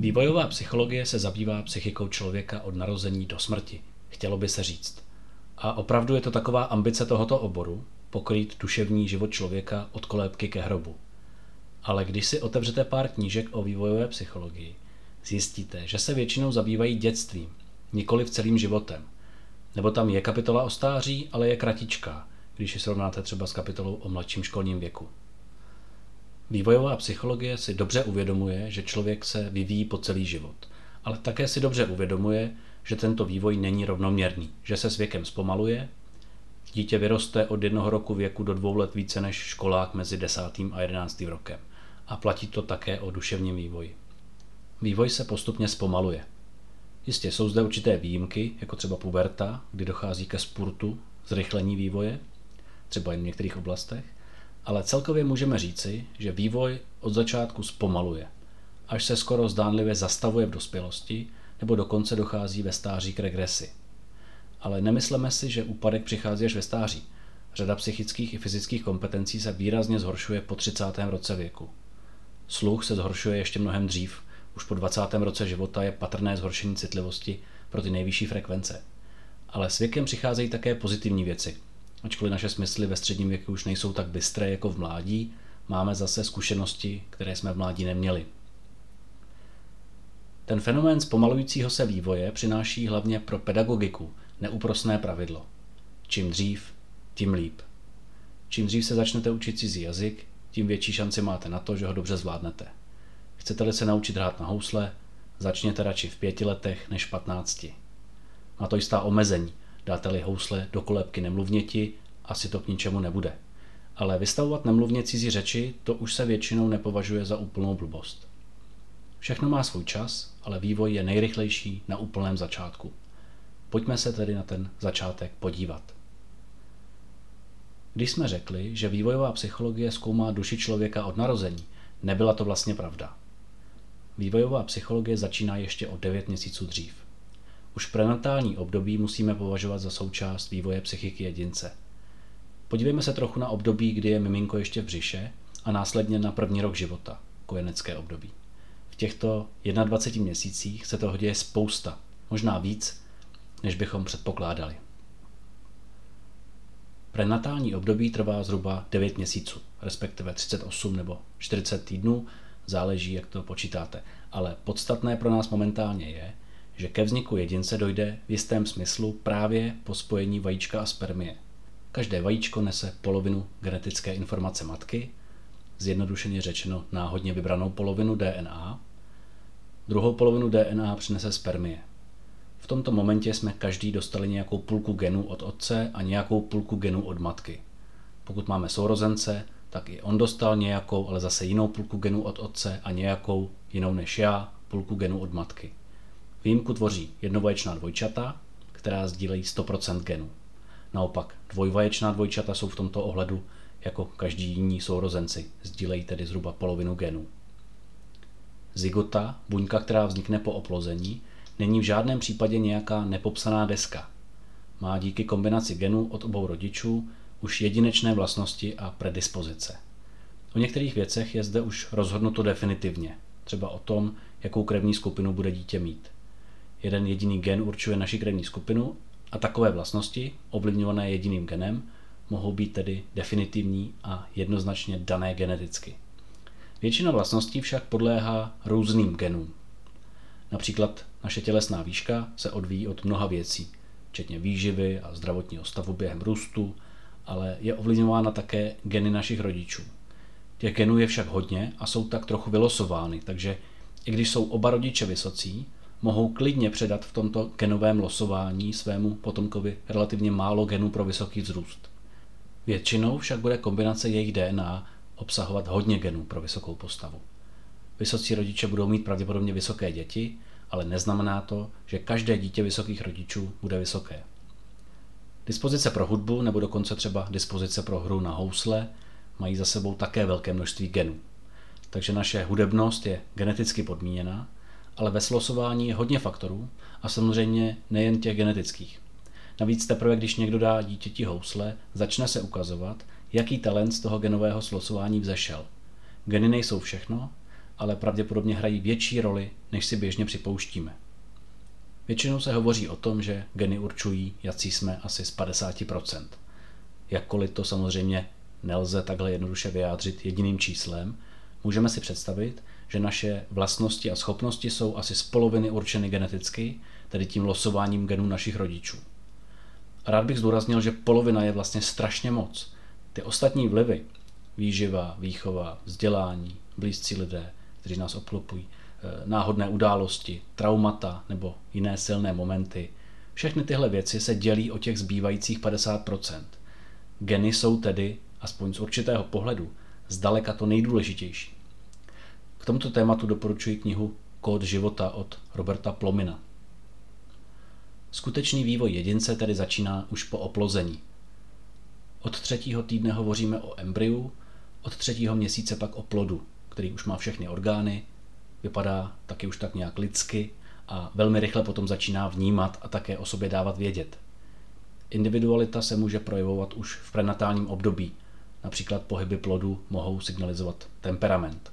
Vývojová psychologie se zabývá psychikou člověka od narození do smrti, chtělo by se říct. A opravdu je to taková ambice tohoto oboru, pokrýt duševní život člověka od kolébky ke hrobu. Ale když si otevřete pár knížek o vývojové psychologii, zjistíte, že se většinou zabývají dětstvím, nikoli v celým životem. Nebo tam je kapitola o stáří, ale je kratičká, když ji srovnáte třeba s kapitolou o mladším školním věku. Vývojová psychologie si dobře uvědomuje, že člověk se vyvíjí po celý život, ale také si dobře uvědomuje, že tento vývoj není rovnoměrný, že se s věkem zpomaluje, dítě vyroste od jednoho roku věku do dvou let více než školák mezi desátým a jedenáctým rokem. A platí to také o duševním vývoji. Vývoj se postupně zpomaluje. Jistě jsou zde určité výjimky, jako třeba puberta, kdy dochází ke spurtu, zrychlení vývoje, třeba jen v některých oblastech, ale celkově můžeme říci, že vývoj od začátku zpomaluje, až se skoro zdánlivě zastavuje v dospělosti, nebo dokonce dochází ve stáří k regresi. Ale nemysleme si, že úpadek přichází až ve stáří. Řada psychických i fyzických kompetencí se výrazně zhoršuje po 30. roce věku. Sluch se zhoršuje ještě mnohem dřív. Už po 20. roce života je patrné zhoršení citlivosti pro ty nejvyšší frekvence. Ale s věkem přicházejí také pozitivní věci, Ačkoliv naše smysly ve středním věku už nejsou tak bystré jako v mládí, máme zase zkušenosti, které jsme v mládí neměli. Ten fenomén zpomalujícího se vývoje přináší hlavně pro pedagogiku neúprosné pravidlo. Čím dřív, tím líp. Čím dřív se začnete učit cizí jazyk, tím větší šanci máte na to, že ho dobře zvládnete. Chcete-li se naučit hrát na housle, začněte radši v pěti letech než v patnácti. Má to jistá omezení, Dáte-li housle do kolébky nemluvněti, asi to k ničemu nebude. Ale vystavovat nemluvně cizí řeči, to už se většinou nepovažuje za úplnou blbost. Všechno má svůj čas, ale vývoj je nejrychlejší na úplném začátku. Pojďme se tedy na ten začátek podívat. Když jsme řekli, že vývojová psychologie zkoumá duši člověka od narození, nebyla to vlastně pravda. Vývojová psychologie začíná ještě o 9 měsíců dřív. Už prenatální období musíme považovat za součást vývoje psychiky jedince. Podívejme se trochu na období, kdy je miminko ještě v břiše a následně na první rok života, kojenecké období. V těchto 21 měsících se toho děje spousta, možná víc, než bychom předpokládali. Prenatální období trvá zhruba 9 měsíců, respektive 38 nebo 40 týdnů, záleží, jak to počítáte. Ale podstatné pro nás momentálně je, že ke vzniku jedince dojde v jistém smyslu právě po spojení vajíčka a spermie. Každé vajíčko nese polovinu genetické informace matky, zjednodušeně řečeno náhodně vybranou polovinu DNA, druhou polovinu DNA přinese spermie. V tomto momentě jsme každý dostali nějakou půlku genů od otce a nějakou půlku genů od matky. Pokud máme sourozence, tak i on dostal nějakou, ale zase jinou půlku genů od otce a nějakou jinou než já, půlku genů od matky. Výjimku tvoří jednovaječná dvojčata, která sdílejí 100% genů. Naopak dvojvaječná dvojčata jsou v tomto ohledu jako každý jiní sourozenci, sdílejí tedy zhruba polovinu genů. Zygota, buňka, která vznikne po oplození, není v žádném případě nějaká nepopsaná deska. Má díky kombinaci genů od obou rodičů už jedinečné vlastnosti a predispozice. O některých věcech je zde už rozhodnuto definitivně, třeba o tom, jakou krevní skupinu bude dítě mít jeden jediný gen určuje naši krevní skupinu a takové vlastnosti, ovlivňované jediným genem, mohou být tedy definitivní a jednoznačně dané geneticky. Většina vlastností však podléhá různým genům. Například naše tělesná výška se odvíjí od mnoha věcí, včetně výživy a zdravotního stavu během růstu, ale je ovlivňována také geny našich rodičů. Těch genů je však hodně a jsou tak trochu vylosovány, takže i když jsou oba rodiče vysocí, mohou klidně předat v tomto genovém losování svému potomkovi relativně málo genů pro vysoký vzrůst. Většinou však bude kombinace jejich DNA obsahovat hodně genů pro vysokou postavu. Vysocí rodiče budou mít pravděpodobně vysoké děti, ale neznamená to, že každé dítě vysokých rodičů bude vysoké. Dispozice pro hudbu nebo dokonce třeba dispozice pro hru na housle mají za sebou také velké množství genů. Takže naše hudebnost je geneticky podmíněna ale ve slosování je hodně faktorů a samozřejmě nejen těch genetických. Navíc teprve, když někdo dá dítěti housle, začne se ukazovat, jaký talent z toho genového slosování vzešel. Geny nejsou všechno, ale pravděpodobně hrají větší roli, než si běžně připouštíme. Většinou se hovoří o tom, že geny určují, jací jsme asi z 50%. Jakkoliv to samozřejmě nelze takhle jednoduše vyjádřit jediným číslem, můžeme si představit, že naše vlastnosti a schopnosti jsou asi z poloviny určeny geneticky, tedy tím losováním genů našich rodičů. Rád bych zdůraznil, že polovina je vlastně strašně moc. Ty ostatní vlivy, výživa, výchova, vzdělání, blízcí lidé, kteří nás obklopují, eh, náhodné události, traumata nebo jiné silné momenty, všechny tyhle věci se dělí o těch zbývajících 50%. Geny jsou tedy, aspoň z určitého pohledu, zdaleka to nejdůležitější. K tomuto tématu doporučuji knihu Kód života od Roberta Plomina. Skutečný vývoj jedince tedy začíná už po oplození. Od třetího týdne hovoříme o embryu, od třetího měsíce pak o plodu, který už má všechny orgány, vypadá taky už tak nějak lidsky a velmi rychle potom začíná vnímat a také o sobě dávat vědět. Individualita se může projevovat už v prenatálním období, například pohyby plodu mohou signalizovat temperament.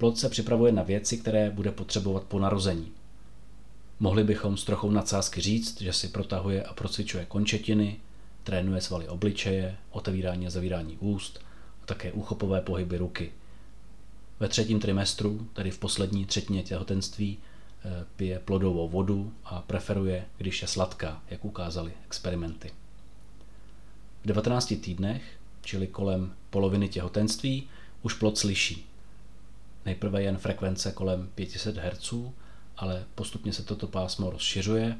Plod se připravuje na věci, které bude potřebovat po narození. Mohli bychom s trochou nadsázky říct, že si protahuje a procvičuje končetiny, trénuje svaly obličeje, otevírání a zavírání úst a také úchopové pohyby ruky. Ve třetím trimestru, tedy v poslední třetině těhotenství, eh, pije plodovou vodu a preferuje, když je sladká, jak ukázaly experimenty. V 19 týdnech, čili kolem poloviny těhotenství, už plod slyší. Nejprve jen frekvence kolem 500 Hz, ale postupně se toto pásmo rozšiřuje.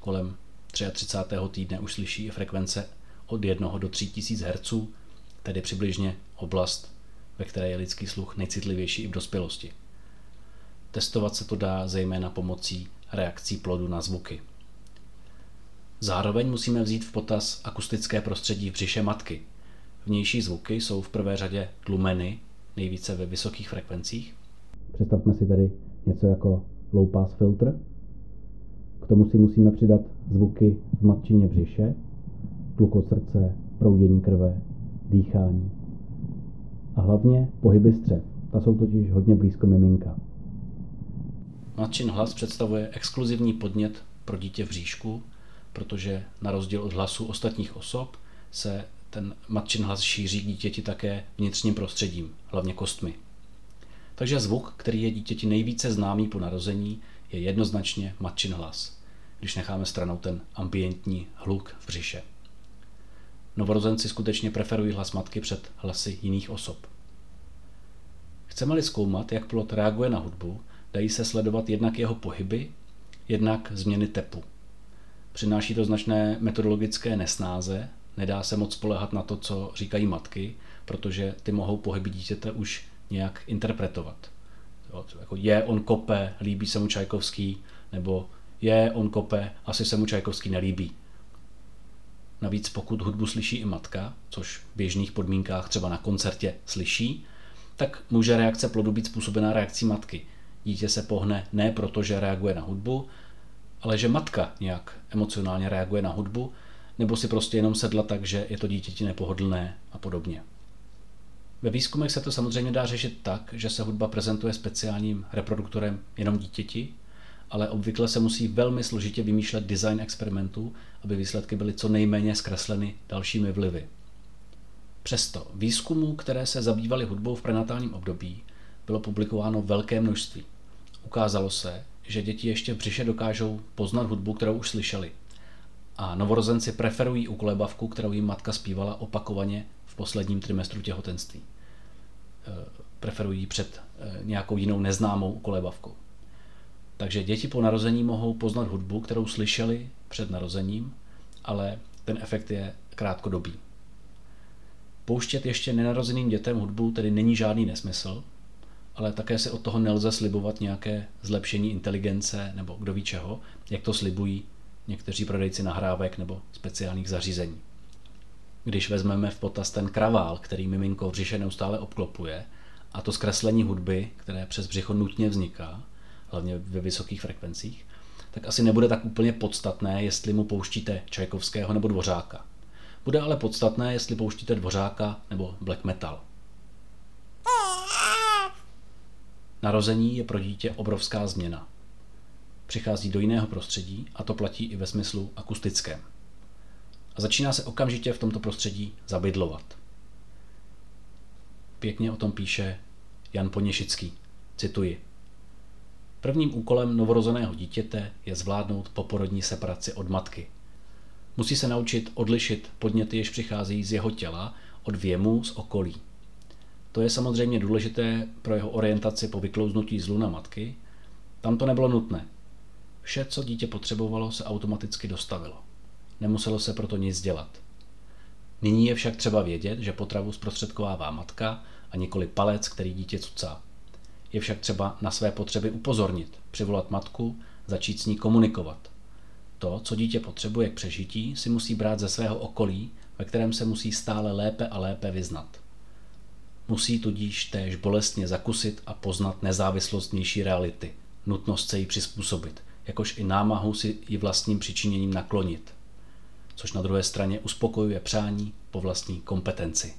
Kolem 33. týdne už slyší i frekvence od 1 do 3000 Hz, tedy přibližně oblast, ve které je lidský sluch nejcitlivější i v dospělosti. Testovat se to dá zejména pomocí reakcí plodu na zvuky. Zároveň musíme vzít v potaz akustické prostředí v břiše matky. Vnější zvuky jsou v prvé řadě tlumeny, nejvíce ve vysokých frekvencích. Představme si tedy něco jako low pass filtr. K tomu si musíme přidat zvuky v matčině břiše, tlukot srdce, proudění krve, dýchání. A hlavně pohyby střev. Ta jsou totiž hodně blízko miminka. Matčin hlas představuje exkluzivní podnět pro dítě v bříšku, protože na rozdíl od hlasu ostatních osob se ten matčin hlas šíří dítěti také vnitřním prostředím, hlavně kostmi. Takže zvuk, který je dítěti nejvíce známý po narození, je jednoznačně matčin hlas, když necháme stranou ten ambientní hluk v břiše. Novorozenci skutečně preferují hlas matky před hlasy jiných osob. Chceme-li zkoumat, jak plod reaguje na hudbu, dají se sledovat jednak jeho pohyby, jednak změny tepu. Přináší to značné metodologické nesnáze, nedá se moc spolehat na to, co říkají matky, protože ty mohou pohyby dítěte už nějak interpretovat. Jo, jako je, on kope, líbí se mu Čajkovský, nebo je, on kope, asi se mu Čajkovský nelíbí. Navíc pokud hudbu slyší i matka, což v běžných podmínkách třeba na koncertě slyší, tak může reakce plodu být způsobená reakcí matky. Dítě se pohne ne proto, že reaguje na hudbu, ale že matka nějak emocionálně reaguje na hudbu, nebo si prostě jenom sedla tak, že je to dítěti nepohodlné a podobně. Ve výzkumech se to samozřejmě dá řešit tak, že se hudba prezentuje speciálním reproduktorem jenom dítěti, ale obvykle se musí velmi složitě vymýšlet design experimentů, aby výsledky byly co nejméně zkresleny dalšími vlivy. Přesto výzkumů, které se zabývaly hudbou v prenatálním období, bylo publikováno velké množství. Ukázalo se, že děti ještě v břiše dokážou poznat hudbu, kterou už slyšeli. A novorozenci preferují ukolebavku, kterou jim matka zpívala opakovaně v posledním trimestru těhotenství. E, preferují před e, nějakou jinou neznámou ukolebavkou. Takže děti po narození mohou poznat hudbu, kterou slyšeli před narozením, ale ten efekt je krátkodobý. Pouštět ještě nenarozeným dětem hudbu tedy není žádný nesmysl, ale také se od toho nelze slibovat nějaké zlepšení inteligence nebo kdo ví čeho, jak to slibují někteří prodejci nahrávek nebo speciálních zařízení. Když vezmeme v potaz ten kravál, který miminko v břiše neustále obklopuje, a to zkreslení hudby, které přes břicho nutně vzniká, hlavně ve vysokých frekvencích, tak asi nebude tak úplně podstatné, jestli mu pouštíte Čajkovského nebo Dvořáka. Bude ale podstatné, jestli pouštíte Dvořáka nebo black metal. Narození je pro dítě obrovská změna. Přichází do jiného prostředí a to platí i ve smyslu akustickém. A začíná se okamžitě v tomto prostředí zabydlovat. Pěkně o tom píše Jan Poněšický. Cituji. Prvním úkolem novorozeného dítěte je zvládnout poporodní separaci od matky. Musí se naučit odlišit podněty, jež přicházejí z jeho těla, od věmu z okolí. To je samozřejmě důležité pro jeho orientaci po vyklouznutí z luna matky. Tam to nebylo nutné. Vše, co dítě potřebovalo, se automaticky dostavilo. Nemuselo se proto nic dělat. Nyní je však třeba vědět, že potravu zprostředkovává matka a nikoli palec, který dítě cucá. Je však třeba na své potřeby upozornit, přivolat matku, začít s ní komunikovat. To, co dítě potřebuje k přežití, si musí brát ze svého okolí, ve kterém se musí stále lépe a lépe vyznat. Musí tudíž též bolestně zakusit a poznat nezávislost vnější reality, nutnost se jí přizpůsobit, jakož i námahu si ji vlastním přičiněním naklonit, což na druhé straně uspokojuje přání po vlastní kompetenci.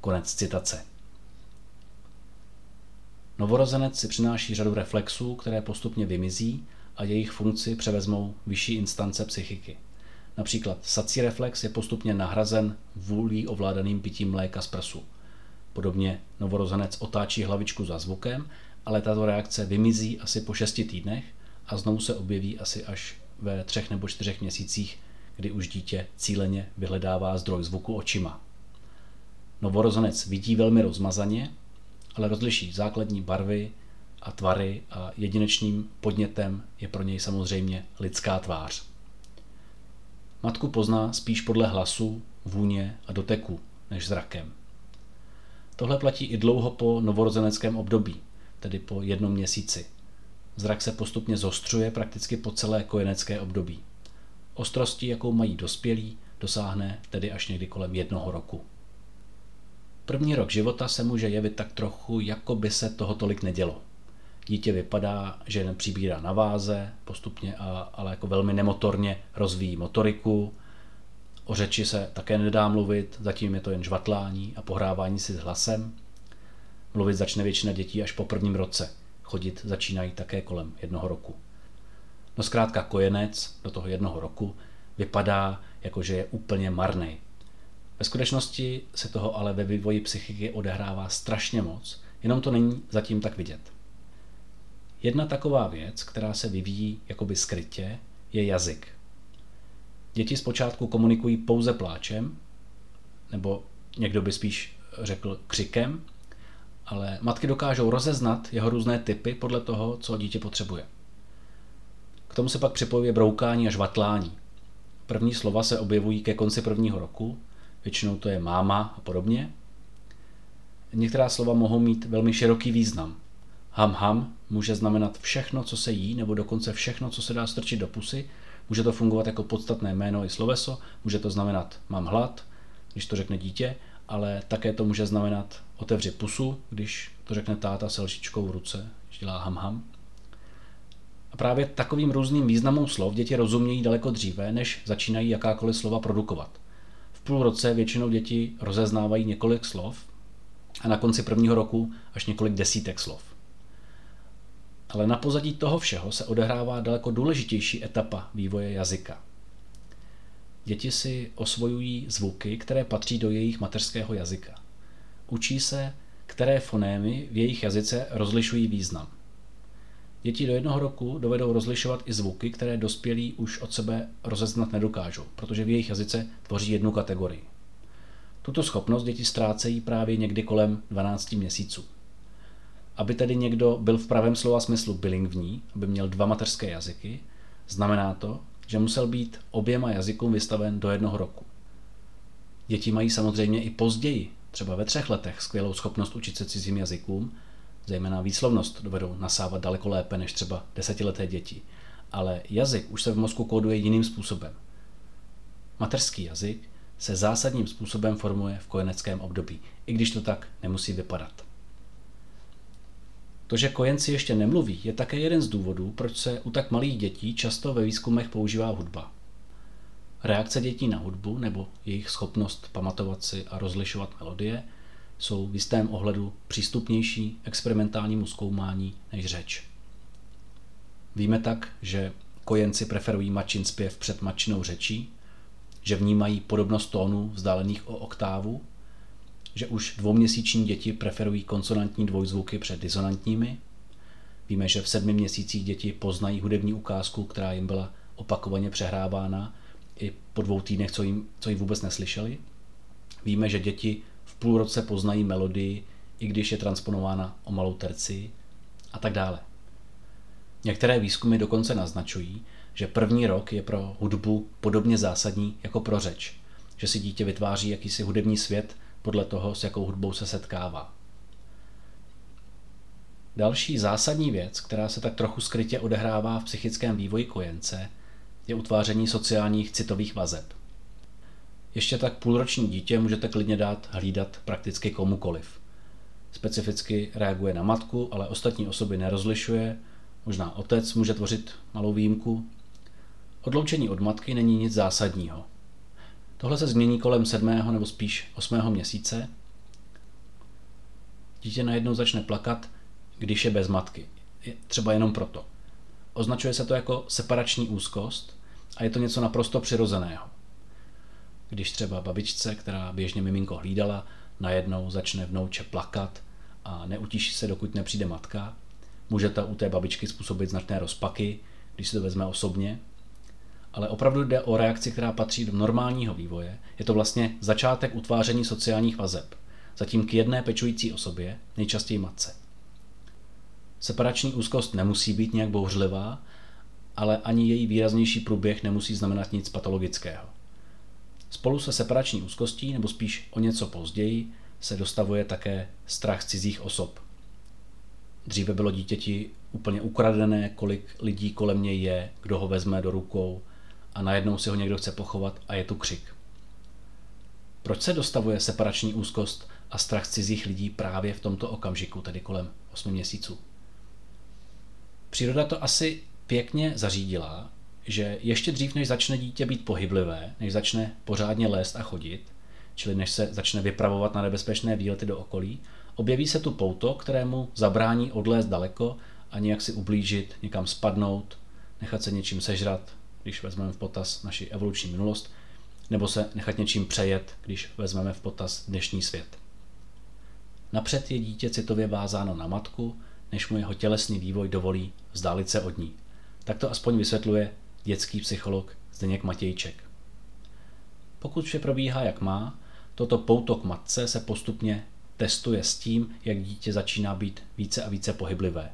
Konec citace. Novorozenec si přináší řadu reflexů, které postupně vymizí a jejich funkci převezmou vyšší instance psychiky. Například sací reflex je postupně nahrazen vůlí ovládaným pitím mléka z prsu. Podobně novorozenec otáčí hlavičku za zvukem, ale tato reakce vymizí asi po šesti týdnech a znovu se objeví asi až ve třech nebo čtyřech měsících, kdy už dítě cíleně vyhledává zdroj zvuku očima. Novorozenec vidí velmi rozmazaně, ale rozliší základní barvy a tvary a jedinečným podnětem je pro něj samozřejmě lidská tvář. Matku pozná spíš podle hlasu, vůně a doteku než zrakem. Tohle platí i dlouho po novorozeneckém období, tedy po jednom měsíci. Zrak se postupně zostřuje prakticky po celé kojenecké období. Ostrosti, jakou mají dospělí, dosáhne tedy až někdy kolem jednoho roku. První rok života se může jevit tak trochu, jako by se toho tolik nedělo. Dítě vypadá, že nepřibírá na váze postupně, a, ale jako velmi nemotorně rozvíjí motoriku. O řeči se také nedá mluvit, zatím je to jen žvatlání a pohrávání si s hlasem. Mluvit začne většina dětí až po prvním roce. Chodit začínají také kolem jednoho roku. No zkrátka kojenec do toho jednoho roku vypadá, jako že je úplně marný. Ve skutečnosti se toho ale ve vývoji psychiky odehrává strašně moc, jenom to není zatím tak vidět. Jedna taková věc, která se vyvíjí jakoby skrytě, je jazyk. Děti zpočátku komunikují pouze pláčem, nebo někdo by spíš řekl křikem, ale matky dokážou rozeznat jeho různé typy podle toho, co dítě potřebuje. K tomu se pak připojuje broukání a žvatlání. První slova se objevují ke konci prvního roku, většinou to je máma a podobně. Některá slova mohou mít velmi široký význam. Ham ham může znamenat všechno, co se jí, nebo dokonce všechno, co se dá strčit do pusy. Může to fungovat jako podstatné jméno i sloveso, může to znamenat mám hlad, když to řekne dítě, ale také to může znamenat otevři pusu, když to řekne táta s lžičkou v ruce, když dělá ham ham. A právě takovým různým významům slov děti rozumějí daleko dříve, než začínají jakákoliv slova produkovat. V půl roce většinou děti rozeznávají několik slov a na konci prvního roku až několik desítek slov. Ale na pozadí toho všeho se odehrává daleko důležitější etapa vývoje jazyka. Děti si osvojují zvuky, které patří do jejich mateřského jazyka. Učí se, které fonémy v jejich jazyce rozlišují význam. Děti do jednoho roku dovedou rozlišovat i zvuky, které dospělí už od sebe rozeznat nedokážou, protože v jejich jazyce tvoří jednu kategorii. Tuto schopnost děti ztrácejí právě někdy kolem 12 měsíců. Aby tedy někdo byl v pravém slova smyslu bilingvní, aby měl dva mateřské jazyky, znamená to, že musel být oběma jazykům vystaven do jednoho roku. Děti mají samozřejmě i později, třeba ve třech letech, skvělou schopnost učit se cizím jazykům, zejména výslovnost dovedou nasávat daleko lépe než třeba desetileté děti. Ale jazyk už se v mozku kóduje jiným způsobem. Mateřský jazyk se zásadním způsobem formuje v kojeneckém období, i když to tak nemusí vypadat. To, že kojenci ještě nemluví, je také jeden z důvodů, proč se u tak malých dětí často ve výzkumech používá hudba. Reakce dětí na hudbu nebo jejich schopnost pamatovat si a rozlišovat melodie jsou v jistém ohledu přístupnější experimentálnímu zkoumání než řeč. Víme tak, že kojenci preferují mačin zpěv před mačinou řečí, že vnímají podobnost tónů vzdálených o oktávu, že už dvouměsíční děti preferují konsonantní dvojzvuky před disonantními. Víme, že v sedmi měsících děti poznají hudební ukázku, která jim byla opakovaně přehrávána i po dvou týdnech, co jim, co jim vůbec neslyšeli. Víme, že děti v půl roce poznají melodii, i když je transponována o malou terci a tak dále. Některé výzkumy dokonce naznačují, že první rok je pro hudbu podobně zásadní jako pro řeč, že si dítě vytváří jakýsi hudební svět podle toho, s jakou hudbou se setkává. Další zásadní věc, která se tak trochu skrytě odehrává v psychickém vývoji kojence, je utváření sociálních citových vazeb. Ještě tak půlroční dítě můžete klidně dát hlídat prakticky komukoliv. Specificky reaguje na matku, ale ostatní osoby nerozlišuje, možná otec může tvořit malou výjimku. Odloučení od matky není nic zásadního. Tohle se změní kolem sedmého nebo spíš osmého měsíce. Dítě najednou začne plakat, když je bez matky. Třeba jenom proto. Označuje se to jako separační úzkost a je to něco naprosto přirozeného. Když třeba babičce, která běžně miminko hlídala, najednou začne vnouče plakat a neutíší se, dokud nepřijde matka, může to u té babičky způsobit značné rozpaky, když se to vezme osobně, ale opravdu jde o reakci, která patří do normálního vývoje. Je to vlastně začátek utváření sociálních vazeb, zatím k jedné pečující osobě, nejčastěji matce. Separační úzkost nemusí být nějak bouřlivá, ale ani její výraznější průběh nemusí znamenat nic patologického. Spolu se separační úzkostí, nebo spíš o něco později, se dostavuje také strach cizích osob. Dříve bylo dítěti úplně ukradené, kolik lidí kolem něj je, kdo ho vezme do rukou a najednou si ho někdo chce pochovat a je tu křik. Proč se dostavuje separační úzkost a strach cizích lidí právě v tomto okamžiku, tedy kolem 8 měsíců? Příroda to asi pěkně zařídila, že ještě dřív, než začne dítě být pohyblivé, než začne pořádně lézt a chodit, čili než se začne vypravovat na nebezpečné výlety do okolí, objeví se tu pouto, kterému zabrání odlézt daleko a nějak si ublížit, někam spadnout, nechat se něčím sežrat, když vezmeme v potaz naši evoluční minulost, nebo se nechat něčím přejet, když vezmeme v potaz dnešní svět. Napřed je dítě citově vázáno na matku, než mu jeho tělesný vývoj dovolí vzdálit se od ní. Tak to aspoň vysvětluje dětský psycholog Zdeněk Matějček. Pokud vše probíhá jak má, toto pouto k matce se postupně testuje s tím, jak dítě začíná být více a více pohyblivé.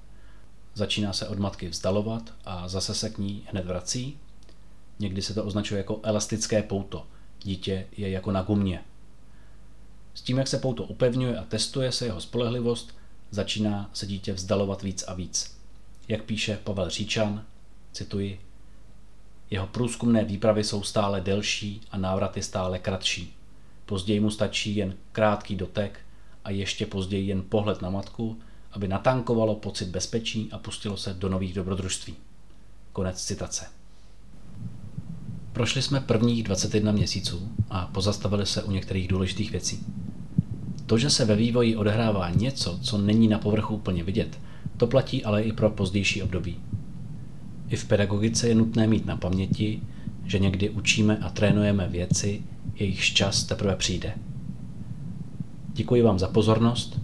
Začíná se od matky vzdalovat a zase se k ní hned vrací. Někdy se to označuje jako elastické pouto. Dítě je jako na gumě. S tím, jak se pouto upevňuje a testuje se jeho spolehlivost, začíná se dítě vzdalovat víc a víc. Jak píše Pavel Říčan, cituji, jeho průzkumné výpravy jsou stále delší a návraty stále kratší. Později mu stačí jen krátký dotek a ještě později jen pohled na matku, aby natankovalo pocit bezpečí a pustilo se do nových dobrodružství. Konec citace. Prošli jsme prvních 21 měsíců a pozastavili se u některých důležitých věcí. To, že se ve vývoji odehrává něco, co není na povrchu úplně vidět, to platí ale i pro pozdější období. I v pedagogice je nutné mít na paměti, že někdy učíme a trénujeme věci, jejichž čas teprve přijde. Děkuji vám za pozornost.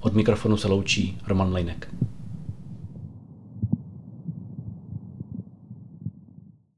Od mikrofonu se loučí Roman Lejnek.